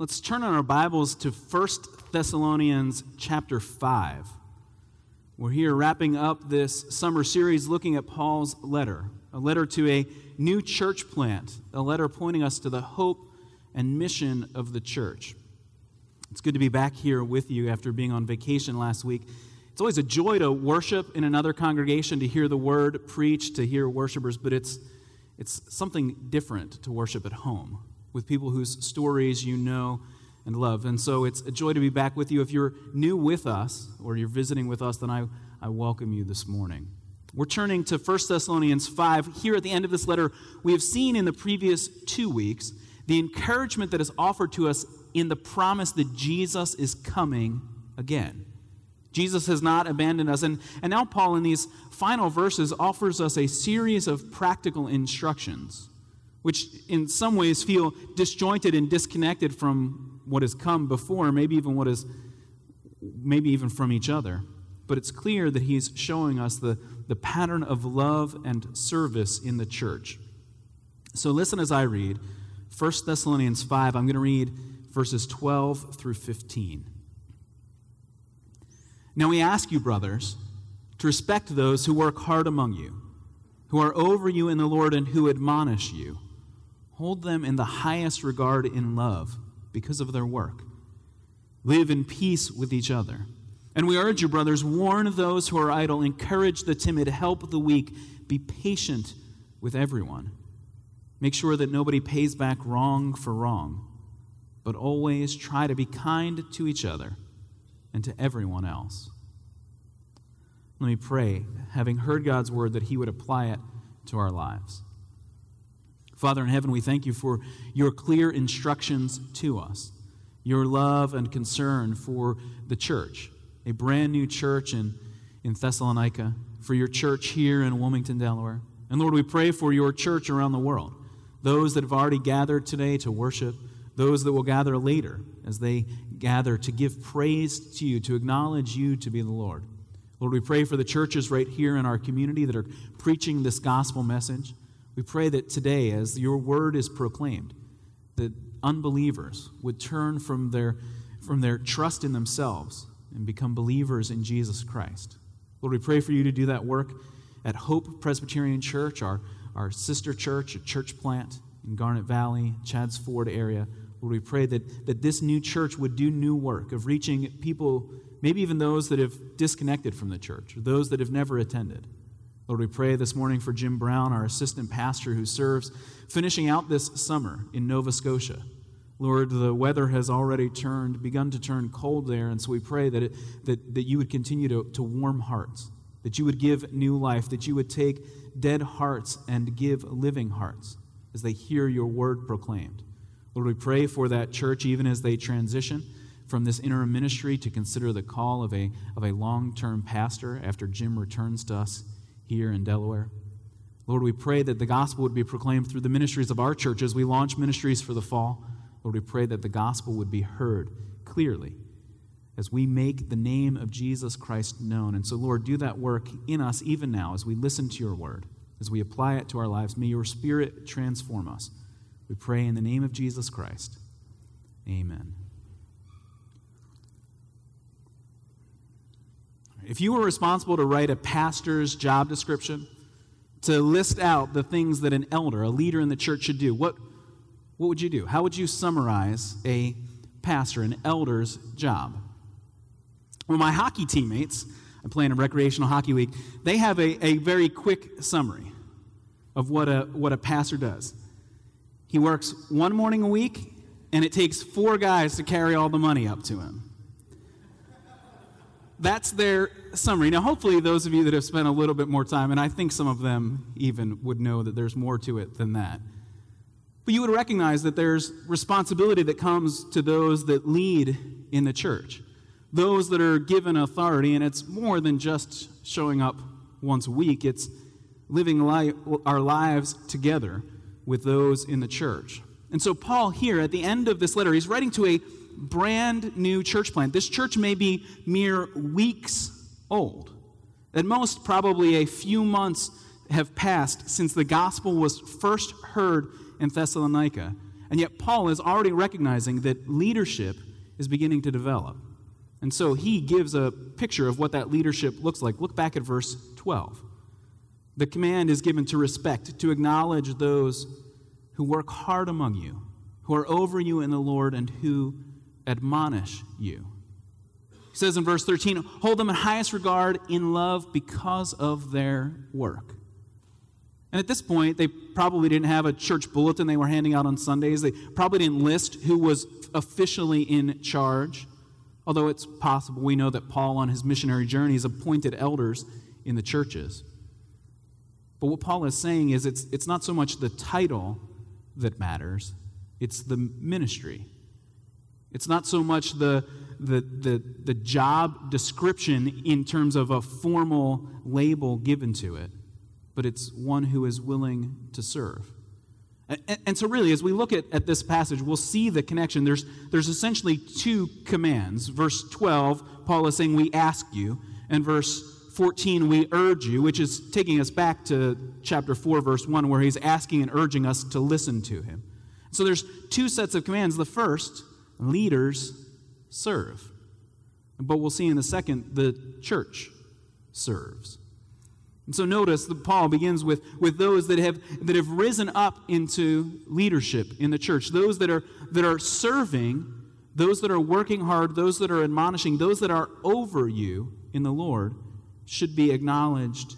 Let's turn on our Bibles to 1 Thessalonians chapter 5. We're here wrapping up this summer series looking at Paul's letter, a letter to a new church plant, a letter pointing us to the hope and mission of the church. It's good to be back here with you after being on vacation last week. It's always a joy to worship in another congregation, to hear the word preached, to hear worshipers, but it's, it's something different to worship at home with people whose stories you know and love. And so it's a joy to be back with you. If you're new with us or you're visiting with us, then I, I welcome you this morning. We're turning to 1 Thessalonians 5. Here at the end of this letter, we have seen in the previous two weeks the encouragement that is offered to us in the promise that Jesus is coming again. Jesus has not abandoned us. And, and now, Paul, in these final verses, offers us a series of practical instructions, which in some ways feel disjointed and disconnected from what has come before, maybe even what is, maybe even from each other. But it's clear that he's showing us the, the pattern of love and service in the church. So listen as I read 1 Thessalonians 5. I'm going to read verses 12 through 15. Now we ask you, brothers, to respect those who work hard among you, who are over you in the Lord, and who admonish you. Hold them in the highest regard in love because of their work. Live in peace with each other. And we urge you, brothers, warn those who are idle, encourage the timid, help the weak, be patient with everyone. Make sure that nobody pays back wrong for wrong, but always try to be kind to each other and to everyone else. Let me pray, having heard God's word, that He would apply it to our lives. Father in heaven, we thank you for your clear instructions to us, your love and concern for the church, a brand new church in, in Thessalonica, for your church here in Wilmington, Delaware. And Lord, we pray for your church around the world, those that have already gathered today to worship, those that will gather later as they gather to give praise to you, to acknowledge you to be the Lord. Lord, we pray for the churches right here in our community that are preaching this gospel message. We pray that today, as your word is proclaimed, that unbelievers would turn from their, from their trust in themselves and become believers in Jesus Christ. Lord, we pray for you to do that work at Hope Presbyterian Church, our, our sister church, a church plant in Garnet Valley, Chadds Ford area. Lord, we pray that, that this new church would do new work of reaching people, maybe even those that have disconnected from the church, or those that have never attended. Lord, we pray this morning for Jim Brown, our assistant pastor who serves, finishing out this summer in Nova Scotia. Lord, the weather has already turned, begun to turn cold there, and so we pray that, it, that, that you would continue to, to warm hearts, that you would give new life, that you would take dead hearts and give living hearts as they hear your word proclaimed. Lord, we pray for that church even as they transition from this interim ministry to consider the call of a, of a long term pastor after Jim returns to us here in Delaware. Lord, we pray that the gospel would be proclaimed through the ministries of our church as we launch ministries for the fall. Lord, we pray that the gospel would be heard clearly as we make the name of Jesus Christ known. And so, Lord, do that work in us even now as we listen to your word, as we apply it to our lives. May your spirit transform us. We pray in the name of Jesus Christ. Amen. If you were responsible to write a pastor's job description, to list out the things that an elder, a leader in the church should do, what, what would you do? How would you summarize a pastor, an elder's job? Well, my hockey teammates, I play in a recreational hockey league, they have a, a very quick summary of what a, what a pastor does. He works one morning a week, and it takes four guys to carry all the money up to him. That's their summary. Now, hopefully, those of you that have spent a little bit more time, and I think some of them even would know that there's more to it than that. But you would recognize that there's responsibility that comes to those that lead in the church, those that are given authority, and it's more than just showing up once a week, it's living li- our lives together with those in the church. And so, Paul, here at the end of this letter, he's writing to a brand new church plant. This church may be mere weeks old. At most, probably a few months have passed since the gospel was first heard in Thessalonica. And yet, Paul is already recognizing that leadership is beginning to develop. And so he gives a picture of what that leadership looks like. Look back at verse 12. The command is given to respect, to acknowledge those who work hard among you, who are over you in the Lord, and who admonish you. He says in verse 13, hold them in highest regard in love because of their work. And at this point, they probably didn't have a church bulletin they were handing out on Sundays. They probably didn't list who was officially in charge. Although it's possible, we know that Paul, on his missionary journeys, appointed elders in the churches. But what Paul is saying is it's, it's not so much the title that matters, it's the ministry. It's not so much the, the, the, the job description in terms of a formal label given to it but it's one who is willing to serve. And, and, so, really, as we look at, at this passage, we'll see the connection. There's, there's essentially two commands. Verse 12, Paul is saying, We ask you. And verse 14, we urge you, which is taking us back to chapter 4, verse 1, where he's asking and urging us to listen to him. So there's two sets of commands. The first, leaders serve. But we'll see in a second, the church serves. And so notice that Paul begins with, with those that have, that have risen up into leadership in the church, those that are, that are serving, those that are working hard, those that are admonishing, those that are over you in the Lord should be acknowledged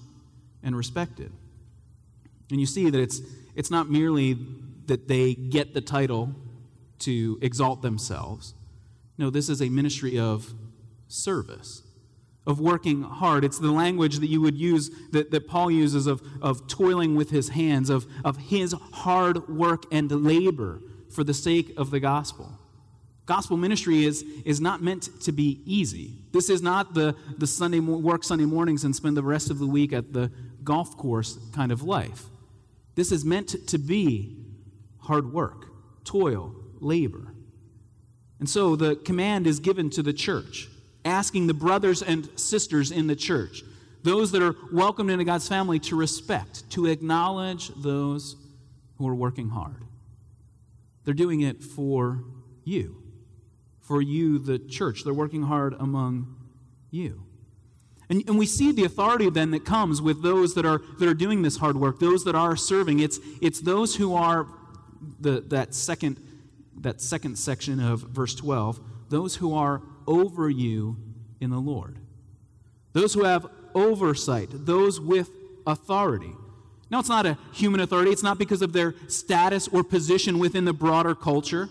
and respected. And you see that it's, it's not merely that they get the title to exalt themselves. No, this is a ministry of service of working hard. It's the language that you would use, that, that Paul uses of, of toiling with his hands, of, of his hard work and labor for the sake of the gospel. Gospel ministry is, is not meant to be easy. This is not the, the Sunday work Sunday mornings and spend the rest of the week at the golf course kind of life. This is meant to be hard work, toil, labor. And so the command is given to the church asking the brothers and sisters in the church, those that are welcomed into God's family, to respect, to acknowledge those who are working hard. They're doing it for you, for you, the church. They're working hard among you. And, and we see the authority then that comes with those that are, that are doing this hard work, those that are serving. It's, it's those who are, the, that, second, that second section of verse 12, those who are over you in the Lord. Those who have oversight, those with authority. Now, it's not a human authority, it's not because of their status or position within the broader culture.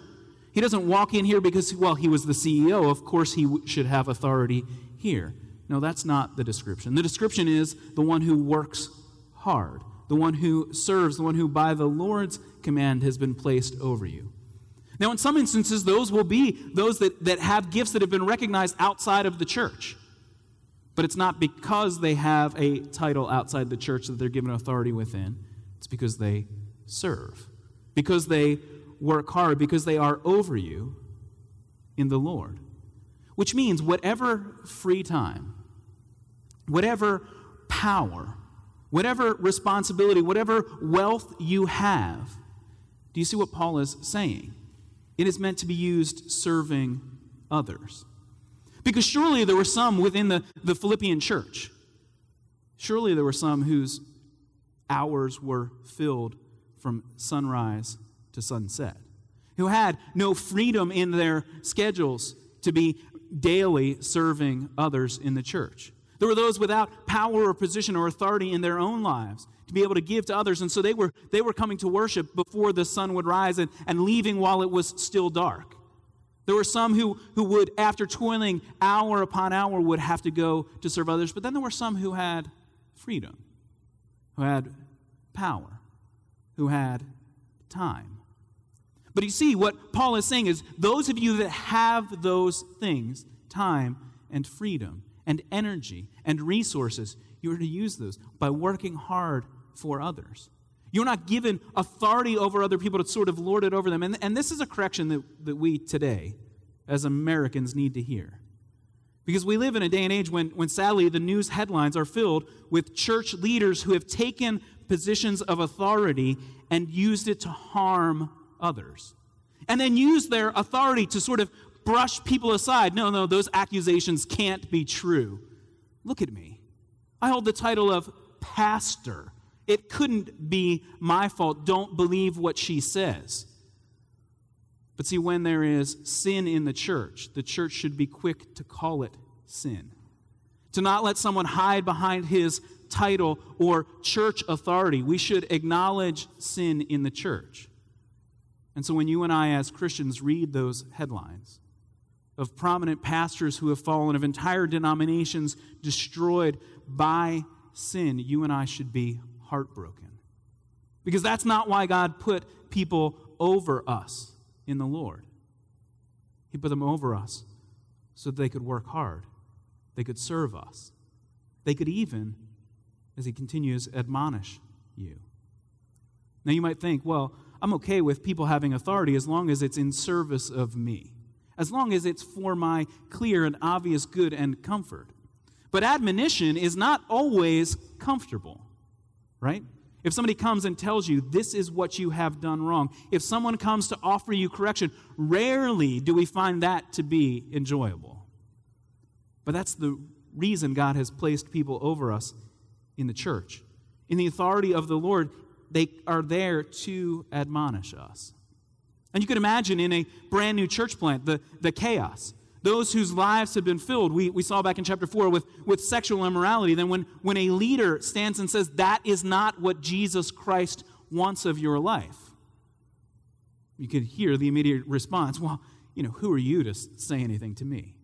He doesn't walk in here because, well, he was the CEO. Of course, he should have authority here. No, that's not the description. The description is the one who works hard, the one who serves, the one who, by the Lord's command, has been placed over you. Now, in some instances, those will be those that, that have gifts that have been recognized outside of the church. But it's not because they have a title outside the church that they're given authority within. It's because they serve, because they work hard, because they are over you in the Lord. Which means whatever free time, whatever power, whatever responsibility, whatever wealth you have, do you see what Paul is saying? It is meant to be used serving others. Because surely there were some within the, the Philippian church. Surely there were some whose hours were filled from sunrise to sunset, who had no freedom in their schedules to be daily serving others in the church. There were those without power or position or authority in their own lives to be able to give to others. And so they were, they were coming to worship before the sun would rise and, and leaving while it was still dark. There were some who, who would, after toiling hour upon hour, would have to go to serve others. But then there were some who had freedom, who had power, who had time. But you see, what Paul is saying is those of you that have those things, time and freedom and energy and resources, you are to use those by working hard for others. You're not given authority over other people to sort of lord it over them. And, and this is a correction that, that we today, as Americans, need to hear. Because we live in a day and age when, when sadly the news headlines are filled with church leaders who have taken positions of authority and used it to harm others. and then use their authority to sort of brush people aside. No, no, those accusations can't be true. Look at me. I hold the title of pastor. It couldn't be my fault. Don't believe what she says. But see, when there is sin in the church, the church should be quick to call it sin. To not let someone hide behind his title or church authority. We should acknowledge sin in the church. And so when you and I, as Christians, read those headlines of prominent pastors who have fallen, of entire denominations destroyed by sin, you and I should be heartbroken. Because that's not why God put people over us in the Lord. He put them over us so that they could work hard, they could serve us, they could even, as He continues, admonish you. Now you might think, well, I'm okay with people having authority as long as it's in service of me, as long as it's for my clear and obvious good and comfort. But admonition is not always comfortable, right? If somebody comes and tells you this is what you have done wrong, if someone comes to offer you correction, rarely do we find that to be enjoyable. But that's the reason God has placed people over us in the church. In the authority of the Lord, they are there to admonish us. And you can imagine in a brand new church plant the, the chaos those whose lives have been filled, we, we saw back in chapter 4, with, with sexual immorality. Then, when, when a leader stands and says, That is not what Jesus Christ wants of your life, you could hear the immediate response, Well, you know, who are you to say anything to me?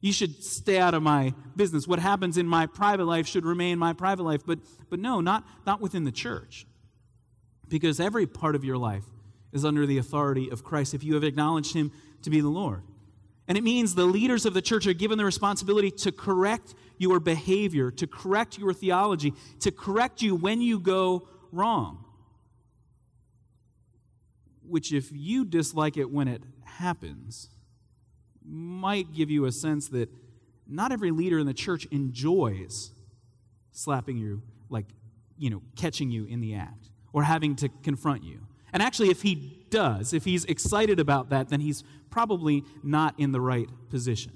You should stay out of my business. What happens in my private life should remain my private life. But, but no, not, not within the church. Because every part of your life is under the authority of Christ if you have acknowledged him to be the Lord. And it means the leaders of the church are given the responsibility to correct your behavior, to correct your theology, to correct you when you go wrong. Which, if you dislike it when it happens, might give you a sense that not every leader in the church enjoys slapping you, like, you know, catching you in the act or having to confront you. And actually, if he does, if he's excited about that, then he's probably not in the right position.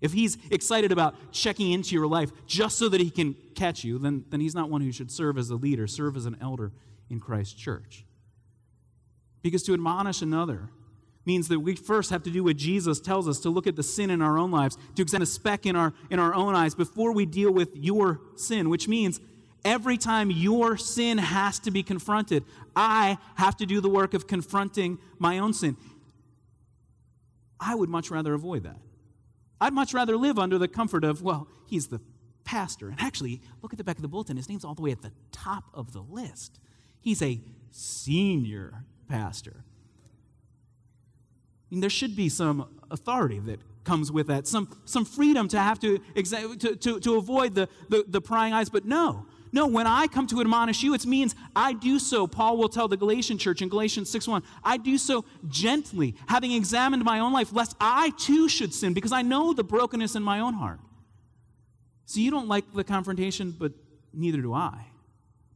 If he's excited about checking into your life just so that he can catch you, then, then he's not one who should serve as a leader, serve as an elder in Christ's church. Because to admonish another means that we first have to do what Jesus tells us to look at the sin in our own lives, to examine a speck in our, in our own eyes before we deal with your sin, which means every time your sin has to be confronted, I have to do the work of confronting my own sin. I would much rather avoid that. I'd much rather live under the comfort of, well, he's the pastor. And actually, look at the back of the bulletin. His name's all the way at the top of the list. He's a senior pastor. I mean, there should be some authority that comes with that, some, some freedom to have to, to, to, to avoid the, the, the prying eyes. But no, no, when I come to admonish you, it means I do so, Paul will tell the Galatian church in Galatians 6 1, I do so gently, having examined my own life, lest I too should sin, because I know the brokenness in my own heart. So you don't like the confrontation, but neither do I.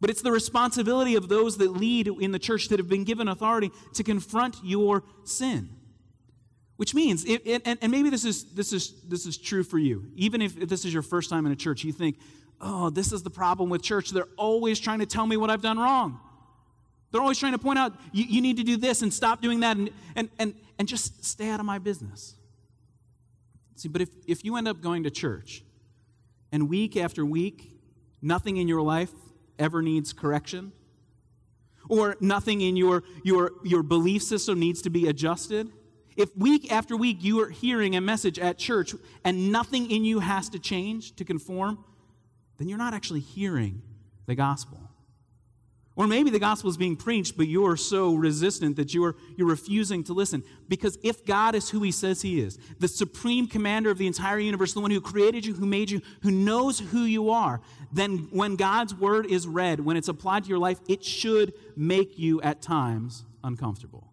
But it's the responsibility of those that lead in the church that have been given authority to confront your sin. Which means, it, it, and, and maybe this is, this, is, this is true for you, even if this is your first time in a church, you think, oh, this is the problem with church. They're always trying to tell me what I've done wrong. They're always trying to point out, you, you need to do this and stop doing that and, and, and, and just stay out of my business. See, but if, if you end up going to church and week after week, nothing in your life ever needs correction, or nothing in your, your, your belief system needs to be adjusted, if week after week you are hearing a message at church and nothing in you has to change to conform, then you're not actually hearing the gospel. Or maybe the gospel is being preached, but you're so resistant that you're, you're refusing to listen. Because if God is who he says he is, the supreme commander of the entire universe, the one who created you, who made you, who knows who you are, then when God's word is read, when it's applied to your life, it should make you at times uncomfortable.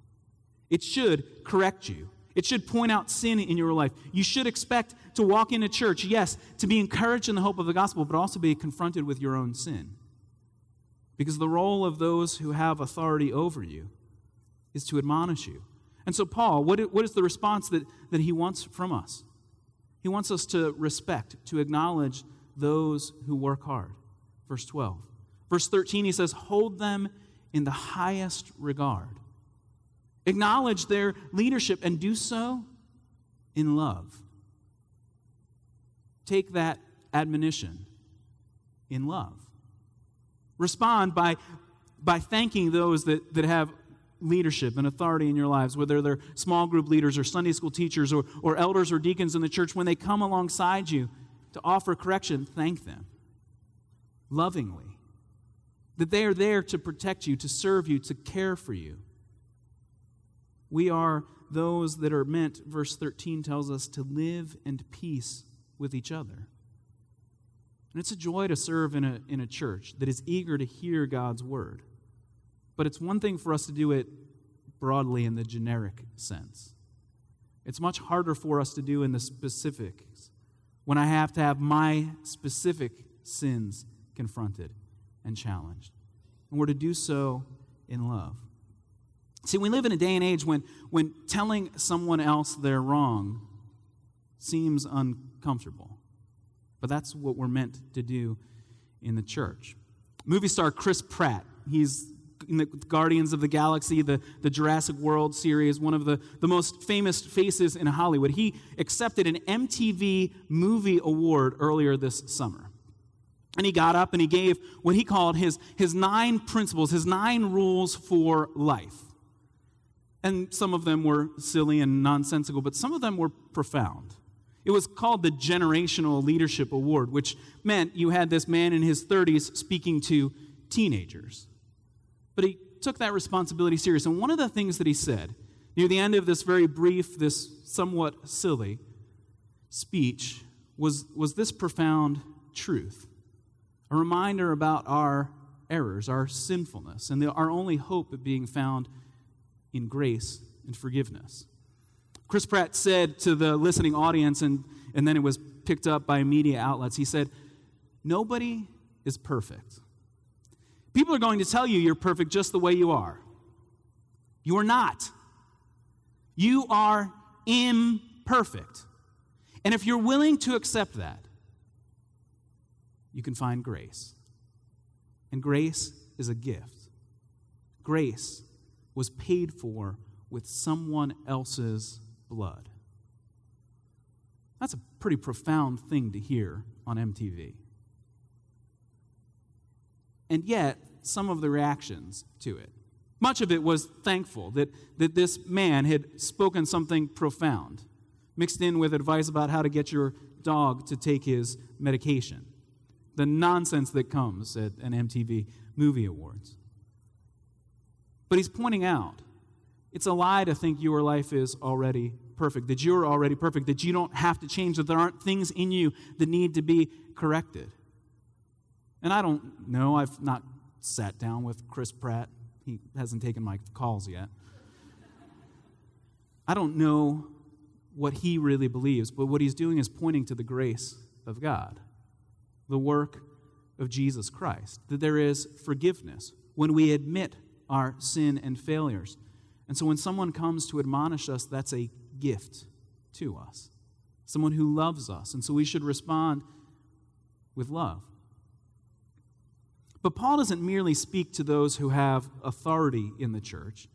It should correct you. It should point out sin in your life. You should expect to walk into church, yes, to be encouraged in the hope of the gospel, but also be confronted with your own sin. Because the role of those who have authority over you is to admonish you. And so, Paul, what, is the response that, that he wants from us? He wants us to respect, to acknowledge those who work hard. Verse 12. Verse 13, he says, Hold them in the highest regard. Acknowledge their leadership and do so in love. Take that admonition in love. Respond by, by thanking those that, that have leadership and authority in your lives, whether they're small group leaders or Sunday school teachers or, or elders or deacons in the church, when they come alongside you to offer correction, thank them lovingly. That they are there to protect you, to serve you, to care for you. We are those that are meant, verse 13 tells us, to live in peace with each other. And it's a joy to serve in a, in a church that is eager to hear God's word. But it's one thing for us to do it broadly in the generic sense. It's much harder for us to do in the specifics when I have to have my specific sins confronted and challenged. And we're to do so in love. See, we live in a day and age when, when telling someone else they're wrong seems uncomfortable. But that's what we're meant to do in the church. Movie star Chris Pratt, he's in the Guardians of the Galaxy, the, the Jurassic World series, one of the, the most famous faces in Hollywood. He accepted an MTV Movie Award earlier this summer. And he got up and he gave what he called his, his nine principles, his nine rules for life. And some of them were silly and nonsensical, but some of them were profound. It was called the Generational Leadership Award, which meant you had this man in his 30s speaking to teenagers. But he took that responsibility serious. And one of the things that he said near the end of this very brief, this somewhat silly speech was, was this profound truth a reminder about our errors, our sinfulness, and the, our only hope of being found in grace and forgiveness. Chris Pratt said to the listening audience, and, and then it was picked up by media outlets, he said, Nobody is perfect. People are going to tell you you're perfect just the way you are. You are not. You are imperfect. And if you're willing to accept that, you can find grace. And grace is a gift. Grace was paid for with someone else's blood. That's a pretty profound thing to hear on MTV. And yet, some of the reactions to it, much of it was thankful that, that this man had spoken something profound, mixed in with advice about how to get your dog to take his medication. The nonsense that comes at an MTV Movie Awards. But he's pointing out it's a lie to think your life is already perfect, that you're already perfect, that you don't have to change, that there aren't things in you that need to be corrected. And I don't know, I've not sat down with Chris Pratt. He hasn't taken my calls yet. I don't know what he really believes, but what he's doing is pointing to the grace of God, the work of Jesus Christ, that there is forgiveness when we admit our sin and failures. And so when someone comes to admonish us, that's a gift to us, someone who loves us. And so we should respond with love. But Paul doesn't merely speak to those who have authority in the church,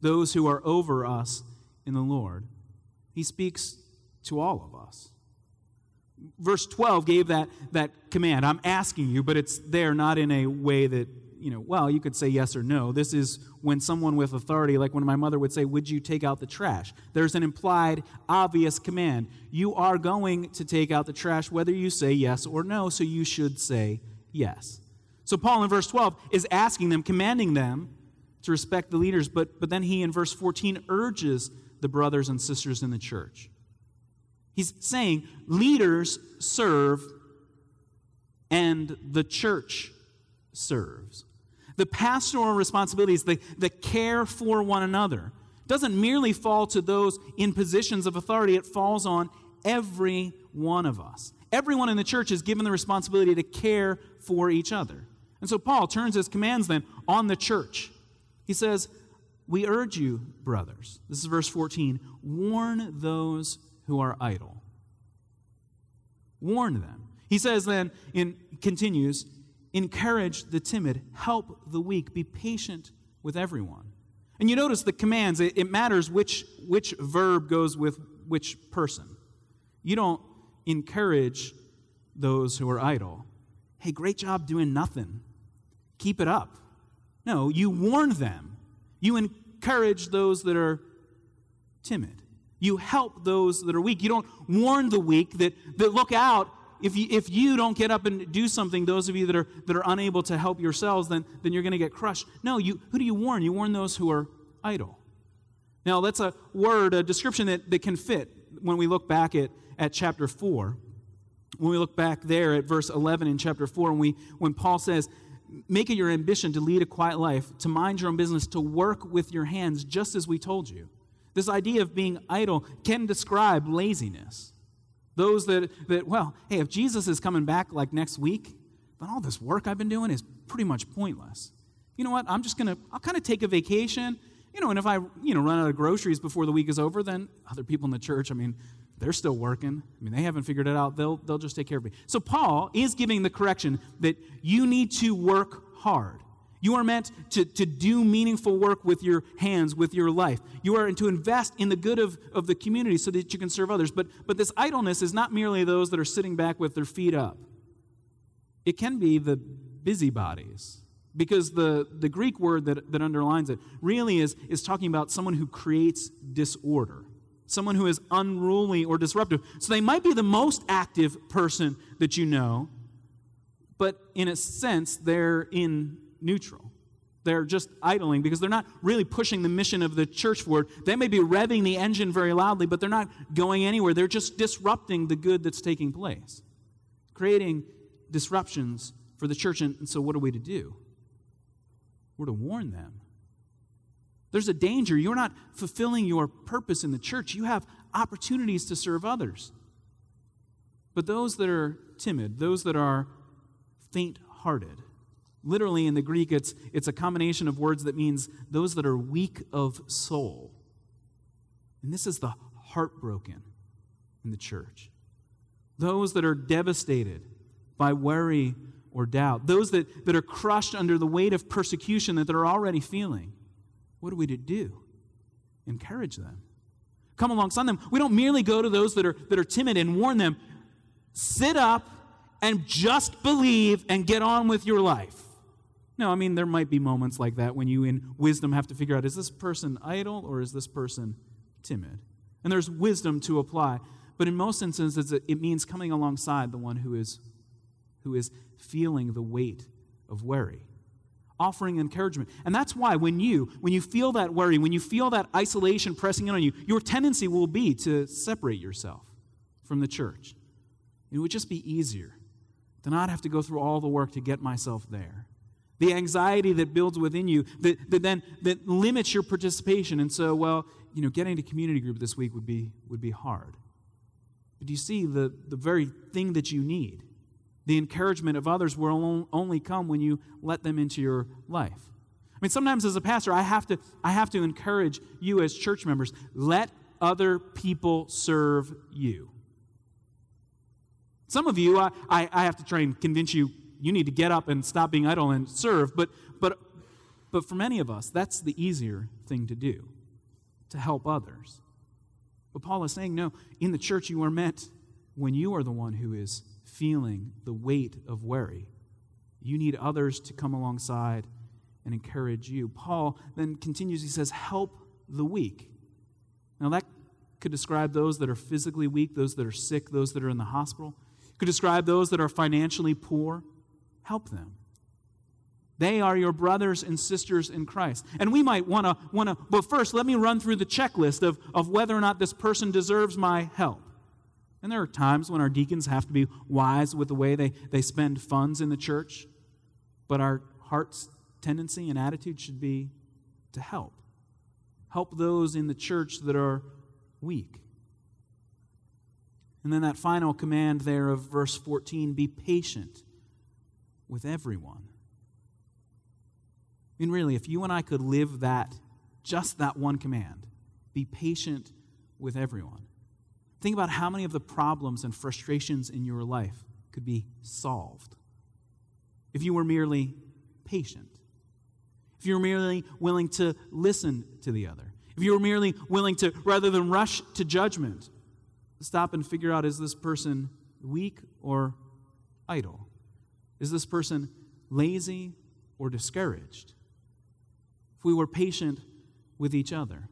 those who are over us in the Lord. He speaks to all of us. Verse 12 gave that, that command. I'm asking you, but it's there not in a way that, you know, well, you could say yes or no. This is when someone with authority, like when my mother would say, Would you take out the trash? There's an implied, obvious command. You are going to take out the trash whether you say yes or no, so you should say yes. So, Paul in verse 12 is asking them, commanding them to respect the leaders, but, but then he in verse 14 urges the brothers and sisters in the church. He's saying, leaders serve and the church serves. The pastoral responsibilities, the, the care for one another, doesn't merely fall to those in positions of authority, it falls on every one of us. Everyone in the church is given the responsibility to care for each other. And so Paul turns his commands then on the church. He says, we urge you, brothers, this is verse 14, warn those who are idle. Warn them. He says then, and continues, encourage the timid, help the weak, be patient with everyone. And you notice the commands, it, it matters which, which verb goes with which person. You don't encourage those who are idle. Hey, great job doing nothing. Keep it up. No, you warn them. You encourage those that are timid. You help those that are weak. You don't warn the weak that, that look out. If you, if you don't get up and do something, those of you that are, that are unable to help yourselves, then, then you're going to get crushed. No, you, who do you warn? You warn those who are idle. Now, that's a word, a description that, that can fit when we look back at, at chapter 4. When we look back there at verse 11 in chapter 4, when, we, when Paul says, Make it your ambition to lead a quiet life, to mind your own business, to work with your hands, just as we told you. This idea of being idle can describe laziness. Those that, that, well, hey, if Jesus is coming back like next week, then all this work I've been doing is pretty much pointless. You know what? I'm just going to, I'll kind of take a vacation. You know, and if I, you know, run out of groceries before the week is over, then other people in the church, I mean, they're still working. I mean, they haven't figured it out. They'll, they'll just take care of me. So Paul is giving the correction that you need to work hard. You are meant to, to do meaningful work with your hands, with your life. You are to invest in the good of, of the community so that you can serve others. But, but this idleness is not merely those that are sitting back with their feet up, it can be the busybodies. Because the, the Greek word that, that underlines it really is, is talking about someone who creates disorder someone who is unruly or disruptive. So they might be the most active person that you know, but in a sense, they're in neutral. They're just idling because they're not really pushing the mission of the church forward. They may be revving the engine very loudly, but they're not going anywhere. They're just disrupting the good that's taking place, creating disruptions for the church. And so, what are we to do? We're to warn them there's a danger. You're not fulfilling your purpose in the church. You have opportunities to serve others. But those that are timid, those that are faint hearted, literally in the Greek, it's, it's a combination of words that means those that are weak of soul. And this is the heartbroken in the church. Those that are devastated by worry or doubt, those that, that are crushed under the weight of persecution that they're already feeling. What are we to do? Encourage them. Come alongside them. We don't merely go to those that are, that are timid and warn them, sit up and just believe and get on with your life. No, I mean, there might be moments like that when you, in wisdom, have to figure out is this person idle or is this person timid? And there's wisdom to apply. But in most instances, it means coming alongside the one who is, who is feeling the weight of worry offering encouragement. And that's why when you when you feel that worry, when you feel that isolation pressing in on you, your tendency will be to separate yourself from the church. It would just be easier to not have to go through all the work to get myself there. The anxiety that builds within you that, that then that limits your participation. And so, well, you know, getting to community group this week would be would be hard. But you see the, the very thing that you need the encouragement of others will only come when you let them into your life. I mean, sometimes as a pastor, I have to, I have to encourage you as church members let other people serve you. Some of you, I, I, I have to try and convince you you need to get up and stop being idle and serve. But, but, but for many of us, that's the easier thing to do, to help others. But Paul is saying, no, in the church, you are meant when you are the one who is feeling the weight of worry. You need others to come alongside and encourage you. Paul then continues, he says, Help the weak. Now, that could describe those that are physically weak, those that are sick, those that are in the hospital. Could describe those that are financially poor. Help them. They are your brothers and sisters in Christ. And we might want to, want to, but first, let me run through the checklist of, of whether or not this person deserves my help. And there are times when our deacons have to be wise with the way they, they spend funds in the church, but our heart's tendency and attitude should be to help. Help those in the church that are weak. And then that final command there of verse 14 be patient with everyone. I mean, really, if you and I could live that just that one command be patient with everyone. Think about how many of the problems and frustrations in your life could be solved if you were merely patient, if you were merely willing to listen to the other, if you were merely willing to, rather than rush to judgment, stop and figure out is this person weak or idle? Is this person lazy or discouraged? If we were patient with each other.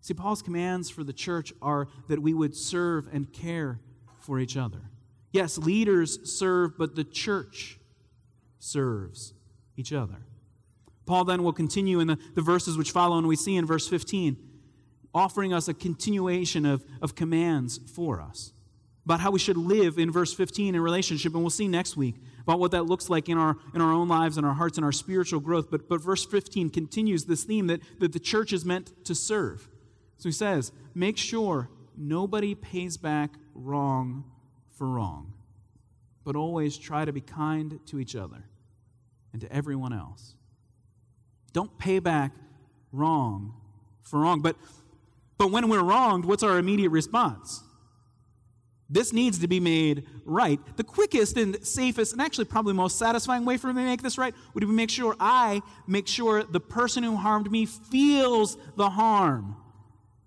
See, Paul's commands for the church are that we would serve and care for each other. Yes, leaders serve, but the church serves each other. Paul then will continue in the, the verses which follow, and we see in verse 15, offering us a continuation of, of commands for us about how we should live in verse 15 in relationship. And we'll see next week about what that looks like in our, in our own lives and our hearts and our spiritual growth. But, but verse 15 continues this theme that, that the church is meant to serve. So he says, make sure nobody pays back wrong for wrong, but always try to be kind to each other and to everyone else. Don't pay back wrong for wrong. But, but when we're wronged, what's our immediate response? This needs to be made right. The quickest and safest, and actually probably most satisfying way for me to make this right would be make sure I make sure the person who harmed me feels the harm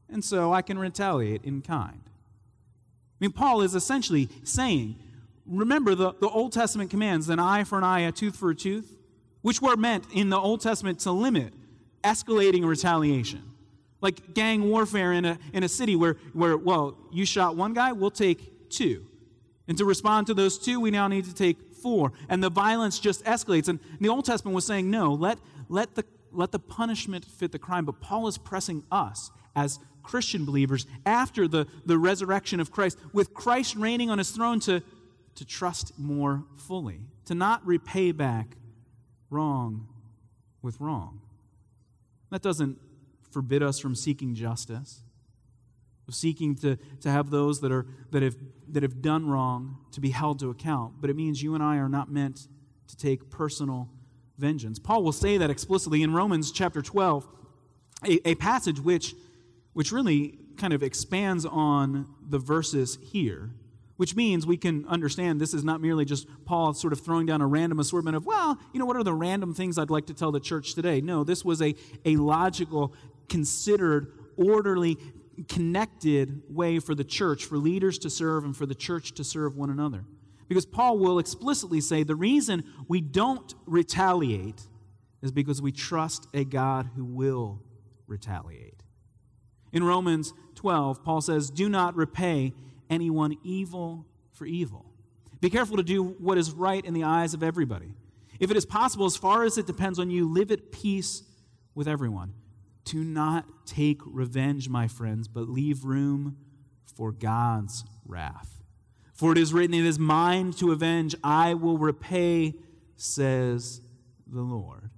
and so I can retaliate in kind. I mean, Paul is essentially saying, remember the, the Old Testament commands, an eye for an eye, a tooth for a tooth, which were meant in the Old Testament to limit escalating retaliation. Like gang warfare in a, in a city where, where, well, you shot one guy, we'll take two. And to respond to those two, we now need to take four. And the violence just escalates. And the Old Testament was saying, no, let, let, the, let the punishment fit the crime. But Paul is pressing us as Christian believers after the, the resurrection of Christ, with Christ reigning on his throne, to, to trust more fully, to not repay back wrong with wrong. That doesn't forbid us from seeking justice, of seeking to, to have those that, are, that, have, that have done wrong to be held to account, but it means you and I are not meant to take personal vengeance. Paul will say that explicitly in Romans chapter 12, a, a passage which which really kind of expands on the verses here, which means we can understand this is not merely just Paul sort of throwing down a random assortment of, well, you know, what are the random things I'd like to tell the church today? No, this was a, a logical, considered, orderly, connected way for the church, for leaders to serve, and for the church to serve one another. Because Paul will explicitly say the reason we don't retaliate is because we trust a God who will retaliate. In Romans 12, Paul says, Do not repay anyone evil for evil. Be careful to do what is right in the eyes of everybody. If it is possible, as far as it depends on you, live at peace with everyone. Do not take revenge, my friends, but leave room for God's wrath. For it is written, It is mine to avenge, I will repay, says the Lord.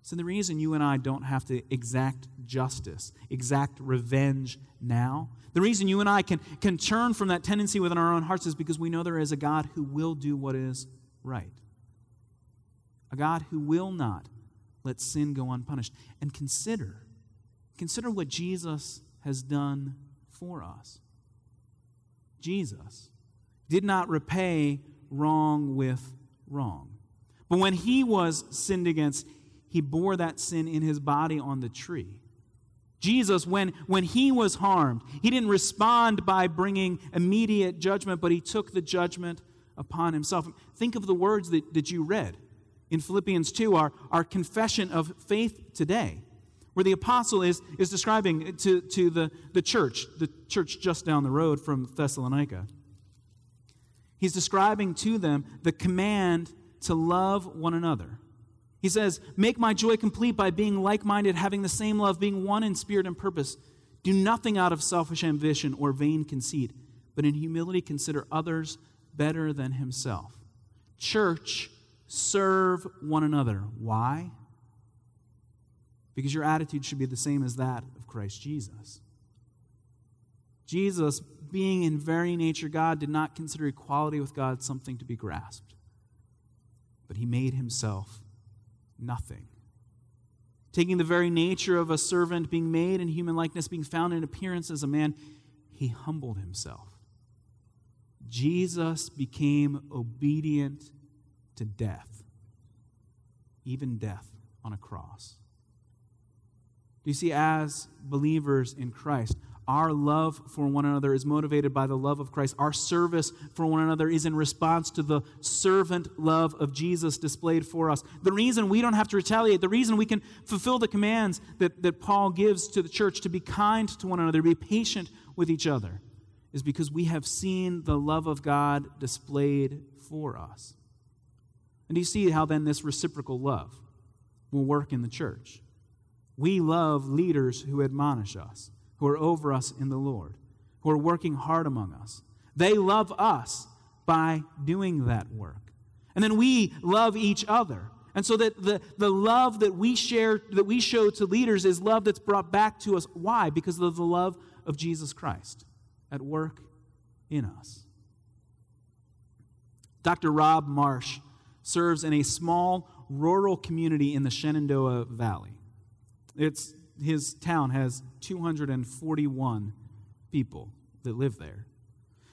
So, the reason you and I don't have to exact justice, exact revenge now, the reason you and I can, can turn from that tendency within our own hearts is because we know there is a God who will do what is right. A God who will not let sin go unpunished. And consider, consider what Jesus has done for us. Jesus did not repay wrong with wrong. But when he was sinned against, he bore that sin in his body on the tree. Jesus, when, when he was harmed, he didn't respond by bringing immediate judgment, but he took the judgment upon himself. Think of the words that, that you read in Philippians 2, our, our confession of faith today, where the apostle is, is describing to, to the, the church, the church just down the road from Thessalonica. He's describing to them the command to love one another he says, Make my joy complete by being like minded, having the same love, being one in spirit and purpose. Do nothing out of selfish ambition or vain conceit, but in humility consider others better than himself. Church, serve one another. Why? Because your attitude should be the same as that of Christ Jesus. Jesus, being in very nature God, did not consider equality with God something to be grasped, but he made himself nothing, taking the very nature of a servant, being made in human likeness, being found in appearance as a man, he humbled himself. Jesus became obedient to death, even death on a cross. Do you see, as believers in Christ, our love for one another is motivated by the love of Christ. Our service for one another is in response to the servant love of Jesus displayed for us. The reason we don't have to retaliate, the reason we can fulfill the commands that, that Paul gives to the church to be kind to one another, be patient with each other, is because we have seen the love of God displayed for us. And do you see how then this reciprocal love will work in the church? We love leaders who admonish us who are over us in the Lord, who are working hard among us. They love us by doing that work. And then we love each other. And so that the, the love that we share, that we show to leaders is love that's brought back to us. Why? Because of the love of Jesus Christ at work in us. Dr. Rob Marsh serves in a small rural community in the Shenandoah Valley. It's his town has 241 people that live there.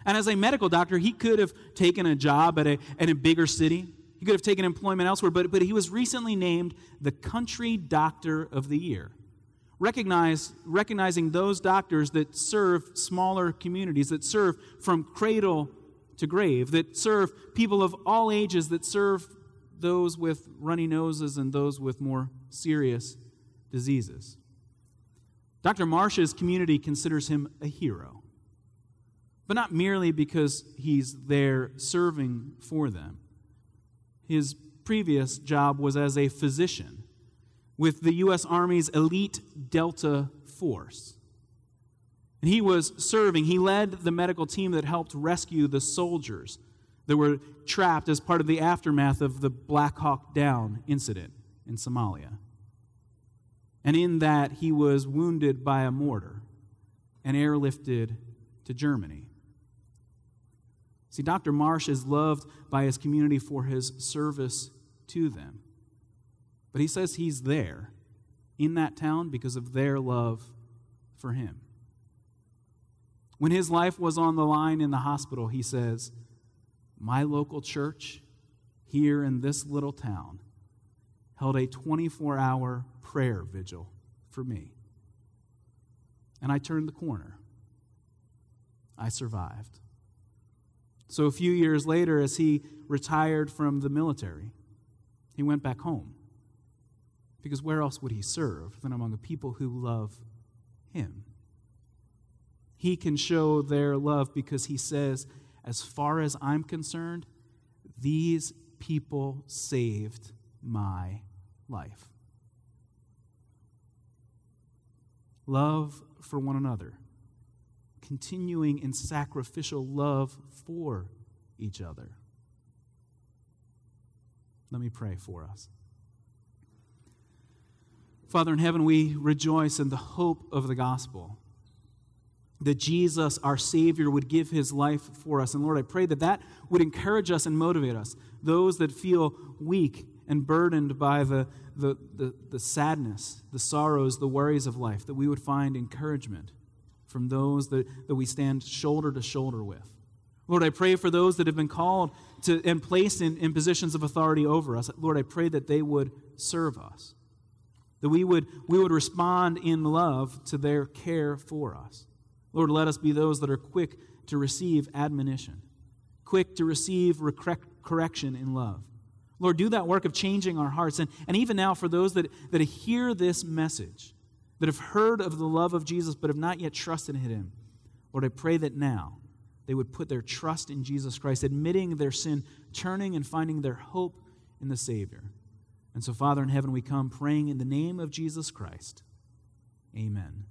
And as a medical doctor, he could have taken a job at a, at a bigger city. He could have taken employment elsewhere, but, but he was recently named the Country Doctor of the Year. Recognize, recognizing those doctors that serve smaller communities, that serve from cradle to grave, that serve people of all ages, that serve those with runny noses and those with more serious diseases. Dr. Marsh's community considers him a hero, but not merely because he's there serving for them. His previous job was as a physician with the U.S. Army's elite Delta Force. And he was serving, he led the medical team that helped rescue the soldiers that were trapped as part of the aftermath of the Black Hawk Down incident in Somalia. And in that, he was wounded by a mortar and airlifted to Germany. See, Dr. Marsh is loved by his community for his service to them. But he says he's there in that town because of their love for him. When his life was on the line in the hospital, he says, My local church here in this little town held a 24 hour prayer vigil for me. And I turned the corner. I survived. So a few years later, as he retired from the military, he went back home. Because where else would he serve than among the people who love him? He can show their love because he says, as far as I'm concerned, these people saved my life. Love for one another, continuing in sacrificial love for each other. Let me pray for us. Father in heaven, we rejoice in the hope of the gospel that Jesus, our Savior, would give his life for us. And Lord, I pray that that would encourage us and motivate us, those that feel weak and burdened by the, the, the, the, sadness, the sorrows, the worries of life, that we would find encouragement from those that, that we stand shoulder to shoulder with. Lord, I pray for those that have been called to, and placed in, in positions of authority over us. Lord, I pray that they would serve us, that we would, we would respond in love to their care for us. Lord, let us be those that are quick to receive admonition, quick to receive correction in love Lord, do that work of changing our hearts. And, and even now, for those that, that hear this message, that have heard of the love of Jesus but have not yet trusted in Him, Lord, I pray that now they would put their trust in Jesus Christ, admitting their sin, turning and finding their hope in the Savior. And so, Father in heaven, we come praying in the name of Jesus Christ. Amen.